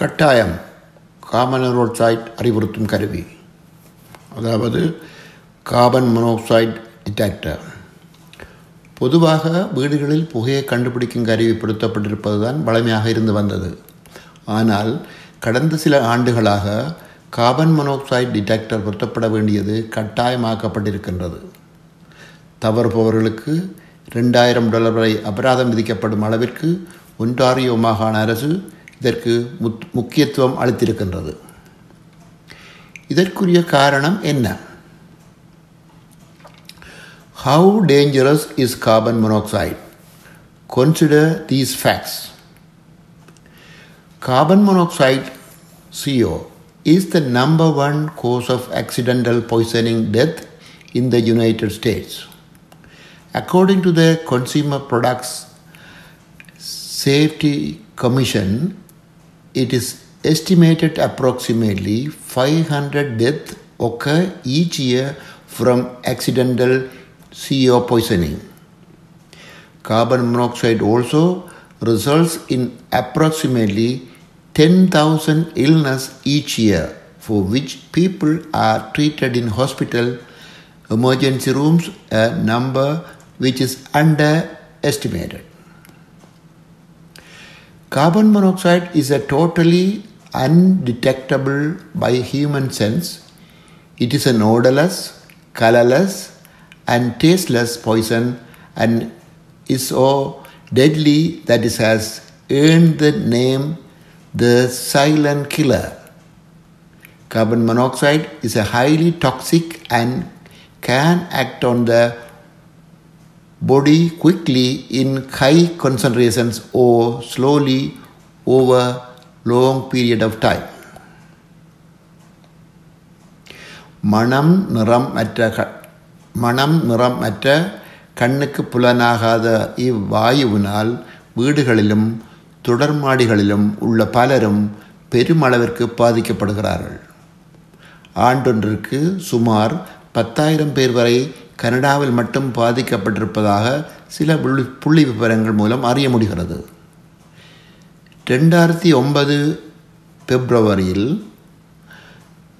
கட்டாயம் கார்பன் அறிவுறுத்தும் கருவி. அதாவது கார்பன் மோனோக்சைட் டிடெக்டர். பொதுவாக வீடுகளில் புகையை கண்டுபிடிக்கும் கருவி பொருத்தப்பட்டிருப்பதுதான் வழமையாக இருந்து வந்தது. ஆனால் கடந்த சில ஆண்டுகளாக கார்பன் மொனோக்சைடு டிடெக்டர் பொருத்தப்பட வேண்டியது கட்டாயமாக்கப்பட்டிருக்கின்றது. தவறுபவர்களுக்கு ரெண்டாயிரம் டாலர் வரை அபராதம் விதிக்கப்படும் அளவிற்கு ஒன்டாரியோ மாகாண அரசு இதற்கு முத் முக்கியத்துவம் அளித்திருக்கின்றது இதற்குரிய காரணம் என்ன How dangerous is carbon monoxide? Consider these facts. Carbon monoxide, CO, is the number one cause of accidental poisoning death in the United States. According to the Consumer Products Safety Commission, it is estimated approximately 500 deaths occur each year from accidental CO poisoning. Carbon monoxide also results in approximately 10,000 illness each year for which people are treated in hospital emergency rooms a number which is underestimated. Carbon monoxide is a totally undetectable by human sense. It is an odorless, colorless, and tasteless poison and is so deadly that it has earned the name the silent killer. Carbon monoxide is a highly toxic and can act on the body quickly in high concentrations or slowly over long period of time. மனம் நிறம் அற்ற க மனம் நிறம் அற்ற கண்ணுக்கு புலனாகாத இவ்வாயுவினால் வீடுகளிலும் தொடர்மாடிகளிலும் உள்ள பலரும் பெருமளவிற்கு பாதிக்கப்படுகிறார்கள் ஆண்டொன்றிற்கு சுமார் பத்தாயிரம் பேர் வரை கனடாவில் மட்டும் பாதிக்கப்பட்டிருப்பதாக சில புள்ளி புள்ளி விவரங்கள் மூலம் அறிய முடிகிறது. ரெண்டாயிரத்தி ஒன்பது பிப்ரவரியில்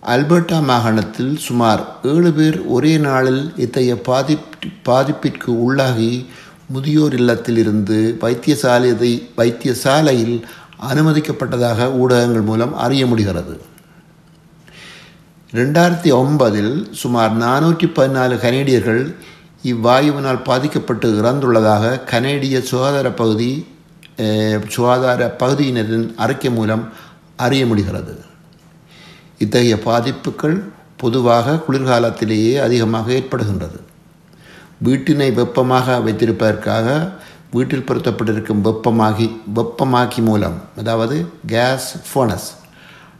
அல்பர்டா மாகாணத்தில் சுமார் ஏழு பேர் ஒரே நாளில் இத்தகைய பாதிப் பாதிப்பிற்கு உள்ளாகி முதியோர் இல்லத்தில் இருந்து வைத்தியசாலை வைத்தியசாலையில் அனுமதிக்கப்பட்டதாக ஊடகங்கள் மூலம் அறிய முடிகிறது. ரெண்டாயிரத்தி ஒன்பதில் சுமார் நானூற்றி பதினாலு கனேடியர்கள் இவ்வாயுவினால் பாதிக்கப்பட்டு இறந்துள்ளதாக கனேடிய சுகாதார பகுதி சுகாதார பகுதியினரின் அறிக்கை மூலம் அறிய முடிகிறது. இத்தகைய பாதிப்புகள் பொதுவாக குளிர்காலத்திலேயே அதிகமாக ஏற்படுகின்றது. வீட்டினை வெப்பமாக வைத்திருப்பதற்காக வீட்டில் பொருத்தப்பட்டிருக்கும் வெப்பமாகி வெப்பமாக்கி மூலம் அதாவது கேஸ் ஃபோனஸ்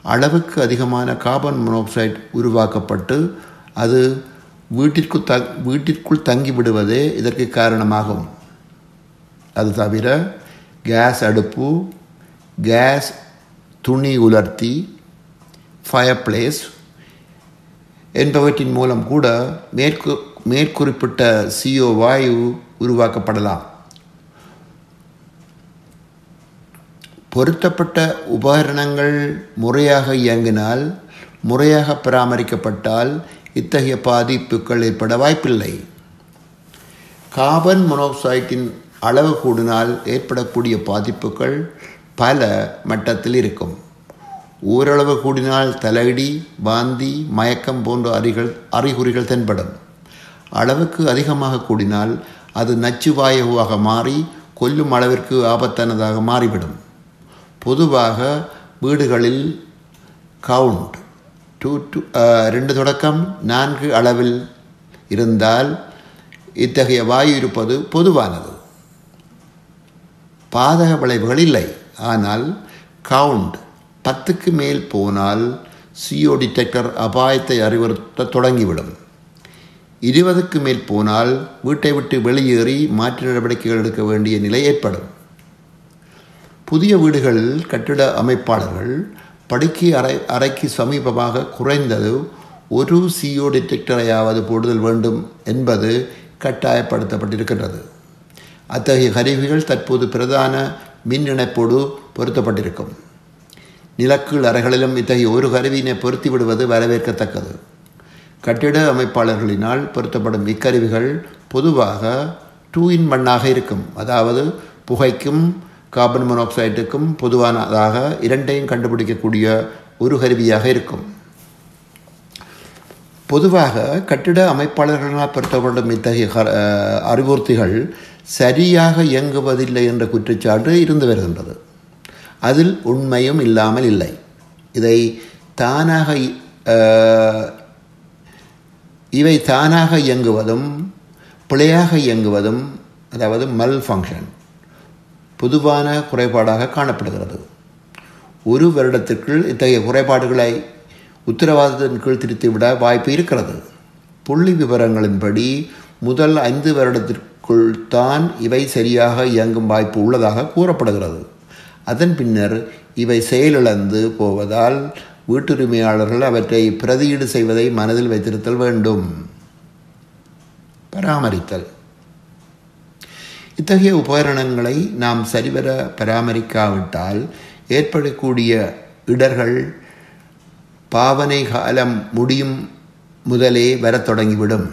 அளவுக்கு அதிகமான கார்பன் மோனோக்சைடு உருவாக்கப்பட்டு அது வீட்டிற்கு த வீட்டிற்குள் தங்கிவிடுவதே இதற்கு காரணமாகும். அது தவிர கேஸ் அடுப்பு கேஸ் துணி உலர்த்தி ஃபயர் பிளேஸ் என்பவற்றின் மூலம் கூட மேற்கு மேற்குறிப்பிட்ட சிஓ வாயு உருவாக்கப்படலாம். பொருத்தப்பட்ட உபகரணங்கள் முறையாக இயங்கினால் முறையாக பராமரிக்கப்பட்டால் இத்தகைய பாதிப்புகள் ஏற்பட வாய்ப்பில்லை. கார்பன் மொனோக்சைட்டின் அளவு கூடினால் ஏற்படக்கூடிய பாதிப்புகள் பல மட்டத்தில் இருக்கும். ஓரளவு கூடினால் தலையடி வாந்தி மயக்கம் போன்ற அறிகள் அறிகுறிகள் தென்படும். அளவுக்கு அதிகமாக கூடினால் அது நச்சுவாயுவாக மாறி கொல்லும் அளவிற்கு ஆபத்தானதாக மாறிவிடும். பொதுவாக வீடுகளில் கவுண்ட் டூ டூ ரெண்டு தொடக்கம் நான்கு அளவில் இருந்தால் இத்தகைய வாயு இருப்பது பொதுவானது. பாதக விளைவுகள் இல்லை. ஆனால் கவுண்ட் பத்துக்கு மேல் போனால் சிஓ டிடெக்டர் அபாயத்தை அறிவுறுத்த தொடங்கிவிடும். இருபதுக்கு மேல் போனால் வீட்டை விட்டு வெளியேறி மாற்று நடவடிக்கைகள் எடுக்க வேண்டிய நிலை ஏற்படும். புதிய வீடுகளில் கட்டிட அமைப்பாளர்கள் படுக்கை அறை அறைக்கு சமீபமாக குறைந்தது ஒரு சிஓ டிடெக்டரையாவது போடுதல் வேண்டும் என்பது கட்டாயப்படுத்தப்பட்டிருக்கின்றது. அத்தகைய கருவிகள் தற்போது பிரதான மின் இணைப்போடு பொருத்தப்பட்டிருக்கும். நிலக்கீழ் அறைகளிலும் இத்தகைய ஒரு கருவியினை பொருத்தி விடுவது வரவேற்கத்தக்கது. கட்டிட அமைப்பாளர்களினால் பொருத்தப்படும் இக்கருவிகள் பொதுவாக டூ இன் மண்ணாக இருக்கும். அதாவது புகைக்கும் கார்பன் மோனாக்சைடுக்கும் பொதுவானதாக இரண்டையும் கண்டுபிடிக்கக்கூடிய ஒரு கருவியாக இருக்கும். பொதுவாக கட்டிட அமைப்பாளர்களால் பொருத்தப்படும் இத்தகைய அறிவுறுத்திகள் சரியாக இயங்குவதில்லை என்ற குற்றச்சாட்டு இருந்து வருகின்றது. அதில் உண்மையும் இல்லாமல் இல்லை. இதை தானாக இவை தானாக இயங்குவதும் பிழையாக இயங்குவதும் அதாவது மல் ஃபங்க்ஷன் பொதுவான குறைபாடாக காணப்படுகிறது. ஒரு வருடத்திற்குள் இத்தகைய குறைபாடுகளை உத்தரவாதத்தின் கீழ் திருத்திவிட வாய்ப்பு இருக்கிறது. புள்ளி விவரங்களின்படி முதல் ஐந்து வருடத்திற்குள் தான் இவை சரியாக இயங்கும் வாய்ப்பு உள்ளதாக கூறப்படுகிறது. அதன் பின்னர் இவை செயலிழந்து போவதால் வீட்டுரிமையாளர்கள் அவற்றை பிரதியீடு செய்வதை மனதில் வைத்திருத்தல் வேண்டும். பராமரித்தல். இத்தகைய உபகரணங்களை நாம் சரிவர பராமரிக்காவிட்டால் ஏற்படக்கூடிய இடர்கள் பாவனை காலம் முடியும் முதலே வரத் தொடங்கிவிடும்.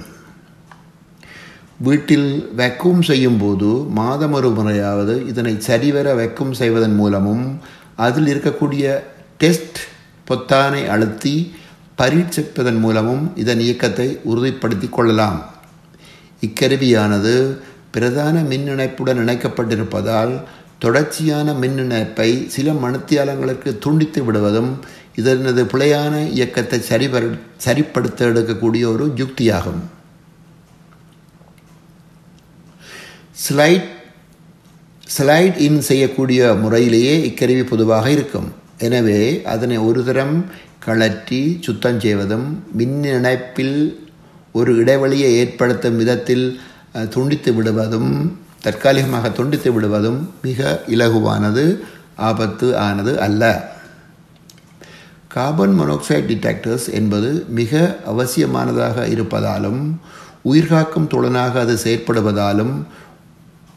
வீட்டில் வெக்கும் செய்யும் போது மாதம் ஒரு முறையாவது இதனை சரிவர வெக்கும் செய்வதன் மூலமும் அதில் இருக்கக்கூடிய டெஸ்ட் பொத்தானை அழுத்தி பரீட்சிப்பதன் மூலமும் இதன் இயக்கத்தை உறுதிப்படுத்தி கொள்ளலாம். இக்கருவியானது பிரதான மின் இணைப்புடன் இணைக்கப்பட்டிருப்பதால் தொடர்ச்சியான மின் இணைப்பை சில மணித்தியாலங்களுக்கு துண்டித்து விடுவதும் இதனது பிழையான இயக்கத்தை சரிபர சரிப்படுத்த எடுக்கக்கூடிய ஒரு யுக்தியாகும். ஸ்லைட் ஸ்லைட் இன் செய்யக்கூடிய முறையிலேயே இக்கருவி பொதுவாக இருக்கும். எனவே அதனை ஒரு தரம் கழற்றி சுத்தம் செய்வதும் மின் இணைப்பில் ஒரு இடைவெளியை ஏற்படுத்தும் விதத்தில் துண்டித்து விடுவதும் தற்காலிகமாக துண்டித்து விடுவதும் மிக இலகுவானது ஆபத்து ஆனது அல்ல. கார்பன் மொனாக்சைடு டிடெக்டர்ஸ் என்பது மிக அவசியமானதாக இருப்பதாலும் உயிர்காக்கும் துளனாக அது செயற்படுவதாலும்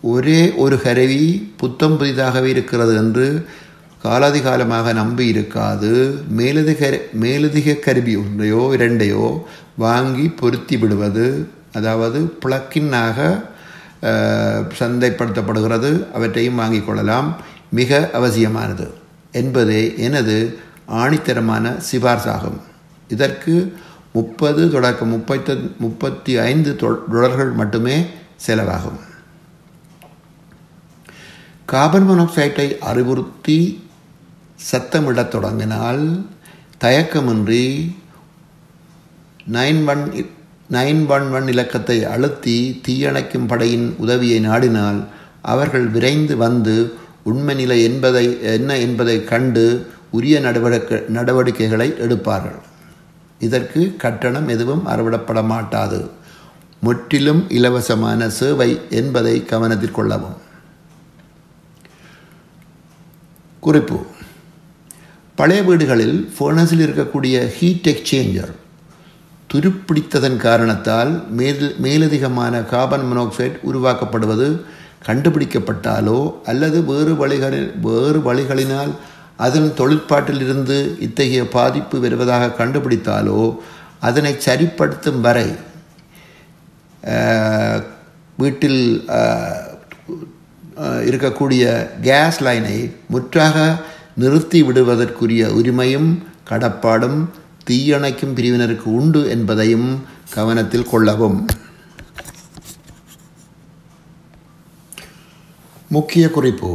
ஒரே ஒரு கருவி புத்தம் புதிதாகவே இருக்கிறது என்று காலாதிகாலமாக நம்பி இருக்காது. மேலதிக மேலதிக கருவி ஒன்றையோ இரண்டையோ வாங்கி பொருத்தி விடுவது அதாவது பிளக்கின்னாக சந்தைப்படுத்தப்படுகிறது அவற்றையும் வாங்கிக் கொள்ளலாம். மிக அவசியமானது என்பதே எனது ஆணித்தரமான சிபார்சாகும். இதற்கு முப்பது தொடக்க முப்பத்து முப்பத்தி ஐந்து தொடர்கள் மட்டுமே செலவாகும். கார்பன் மோனாக்சைட்டை அறிவுறுத்தி சத்தமிடத் தொடங்கினால் தயக்கமின்றி nine one nine one one இலக்கத்தை அழுத்தி தீயணைக்கும் படையின் உதவியை நாடினால் அவர்கள் விரைந்து வந்து உண்மை நிலை என்பதை என்ன என்பதை கண்டு உரிய நடவடிக்கை நடவடிக்கைகளை எடுப்பார்கள். இதற்கு கட்டணம் எதுவும் அறவிடப்பட மாட்டாது முற்றிலும் இலவசமான சேவை என்பதை கவனத்தில் கொள்ளவும். குறிப்பு. பழைய வீடுகளில் ஃபர்னஸில் இருக்கக்கூடிய ஹீட் எக்ஸ்சேஞ்சர் துருப்பிடித்ததன் காரணத்தால் மேல் மேலதிகமான கார்பன் மோனாக்சைடு உருவாக்கப்படுவது கண்டுபிடிக்கப்பட்டாலோ அல்லது வேறு வழிகளில் வேறு வழிகளினால் அதன் தொழிற்பாட்டிலிருந்து இத்தகைய பாதிப்பு வருவதாக கண்டுபிடித்தாலோ அதனை சரிப்படுத்தும் வரை வீட்டில் இருக்கக்கூடிய கேஸ் லைனை முற்றாக நிறுத்தி விடுவதற்குரிய உரிமையும் கடப்பாடும் தீயணைக்கும் பிரிவினருக்கு உண்டு என்பதையும் கவனத்தில் கொள்ளவும் முக்கிய குறிப்பு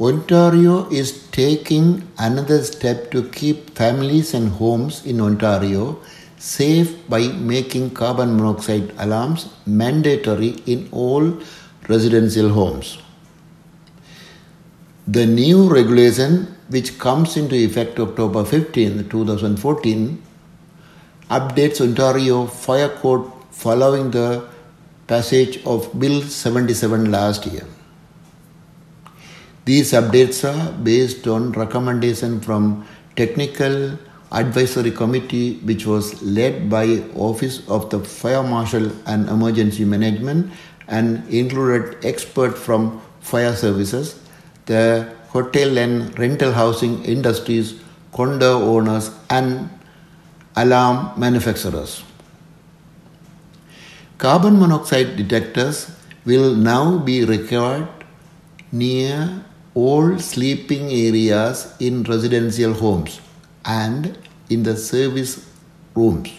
Ontario is taking another step to keep families and homes in Ontario safe by making carbon monoxide alarms mandatory in all residential homes. The new regulation, which comes into effect October 15, 2014, updates Ontario Fire Code following the passage of Bill 77 last year. These updates are based on recommendation from Technical Advisory Committee which was led by Office of the Fire Marshal and Emergency Management and included experts from fire services, the hotel and rental housing industries, condo owners, and alarm manufacturers. Carbon monoxide detectors will now be required near all sleeping areas in residential homes and in the service rooms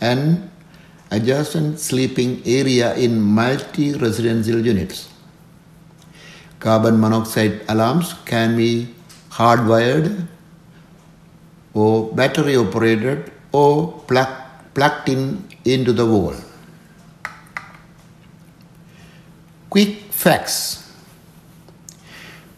and adjacent sleeping area in multi residential units. Carbon monoxide alarms can be hardwired or battery operated or plug, plugged in into the wall. Quick facts.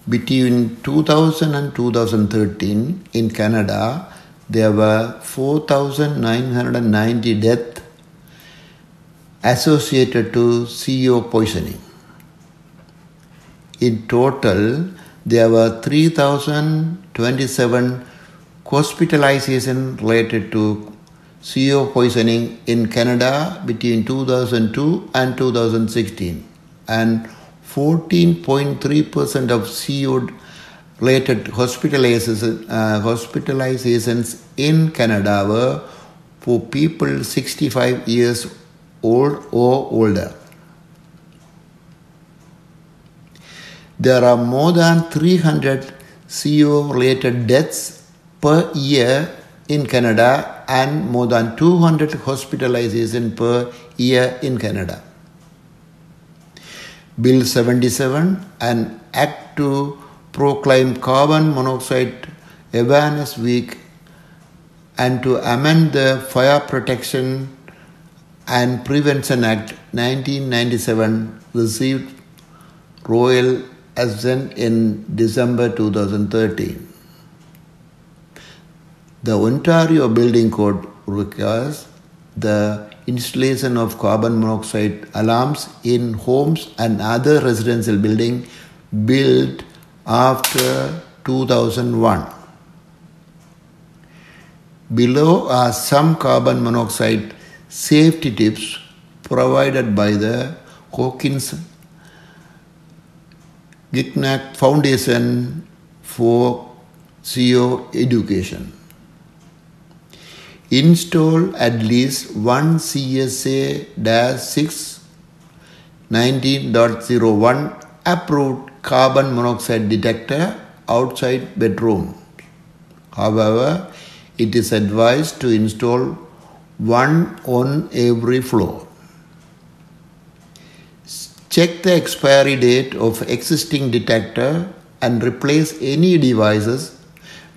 Between 2000 and 2013 in Canada, there were 4,990 deaths associated to CO poisoning. In total, there were 3,027 hospitalizations related to CO poisoning in Canada between 2002 and 2016, and 14.3% of CO related hospitalizations, uh, hospitalizations in Canada were for people 65 years old or older. There are more than 300 CO related deaths per year in Canada and more than 200 hospitalizations per year in Canada. Bill 77, an act to proclaim Carbon Monoxide Awareness Week and to amend the Fire Protection and Prevention Act 1997 received royal assent in December 2013. The Ontario Building Code requires the installation of carbon monoxide alarms in homes and other residential buildings built after 2001. Below are some carbon monoxide safety tips provided by the Hawkins Gignac Foundation for CO Education. Install at least one CSA 6 19.01 approved carbon monoxide detector outside bedroom. However, it is advised to install one on every floor. Check the expiry date of existing detector and replace any devices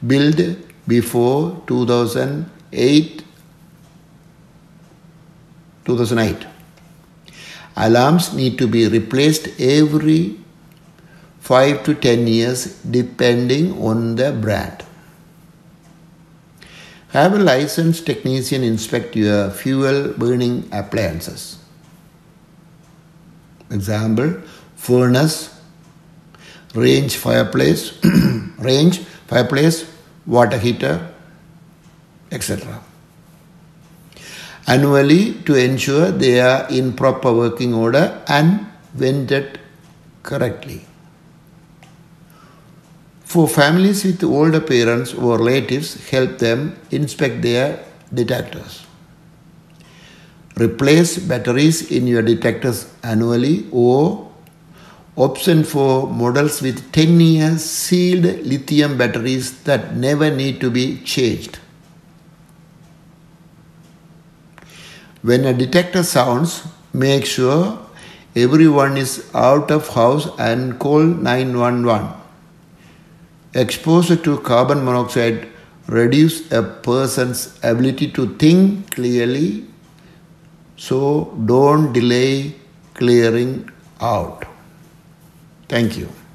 built before 2008 2008 alarms need to be replaced every 5 to 10 years depending on the brand. Have a licensed technician inspect your fuel burning appliances example furnace range fireplace range fireplace water heater etc annually to ensure they are in proper working order and vented correctly. For families with older parents or relatives help them inspect their detectors replace batteries in your detectors annually or option for models with 10 year sealed lithium batteries that never need to be changed. When a detector sounds, make sure everyone is out of house and call 911. Exposure to carbon monoxide reduces a person's ability to think clearly so don't delay clearing out. Thank you.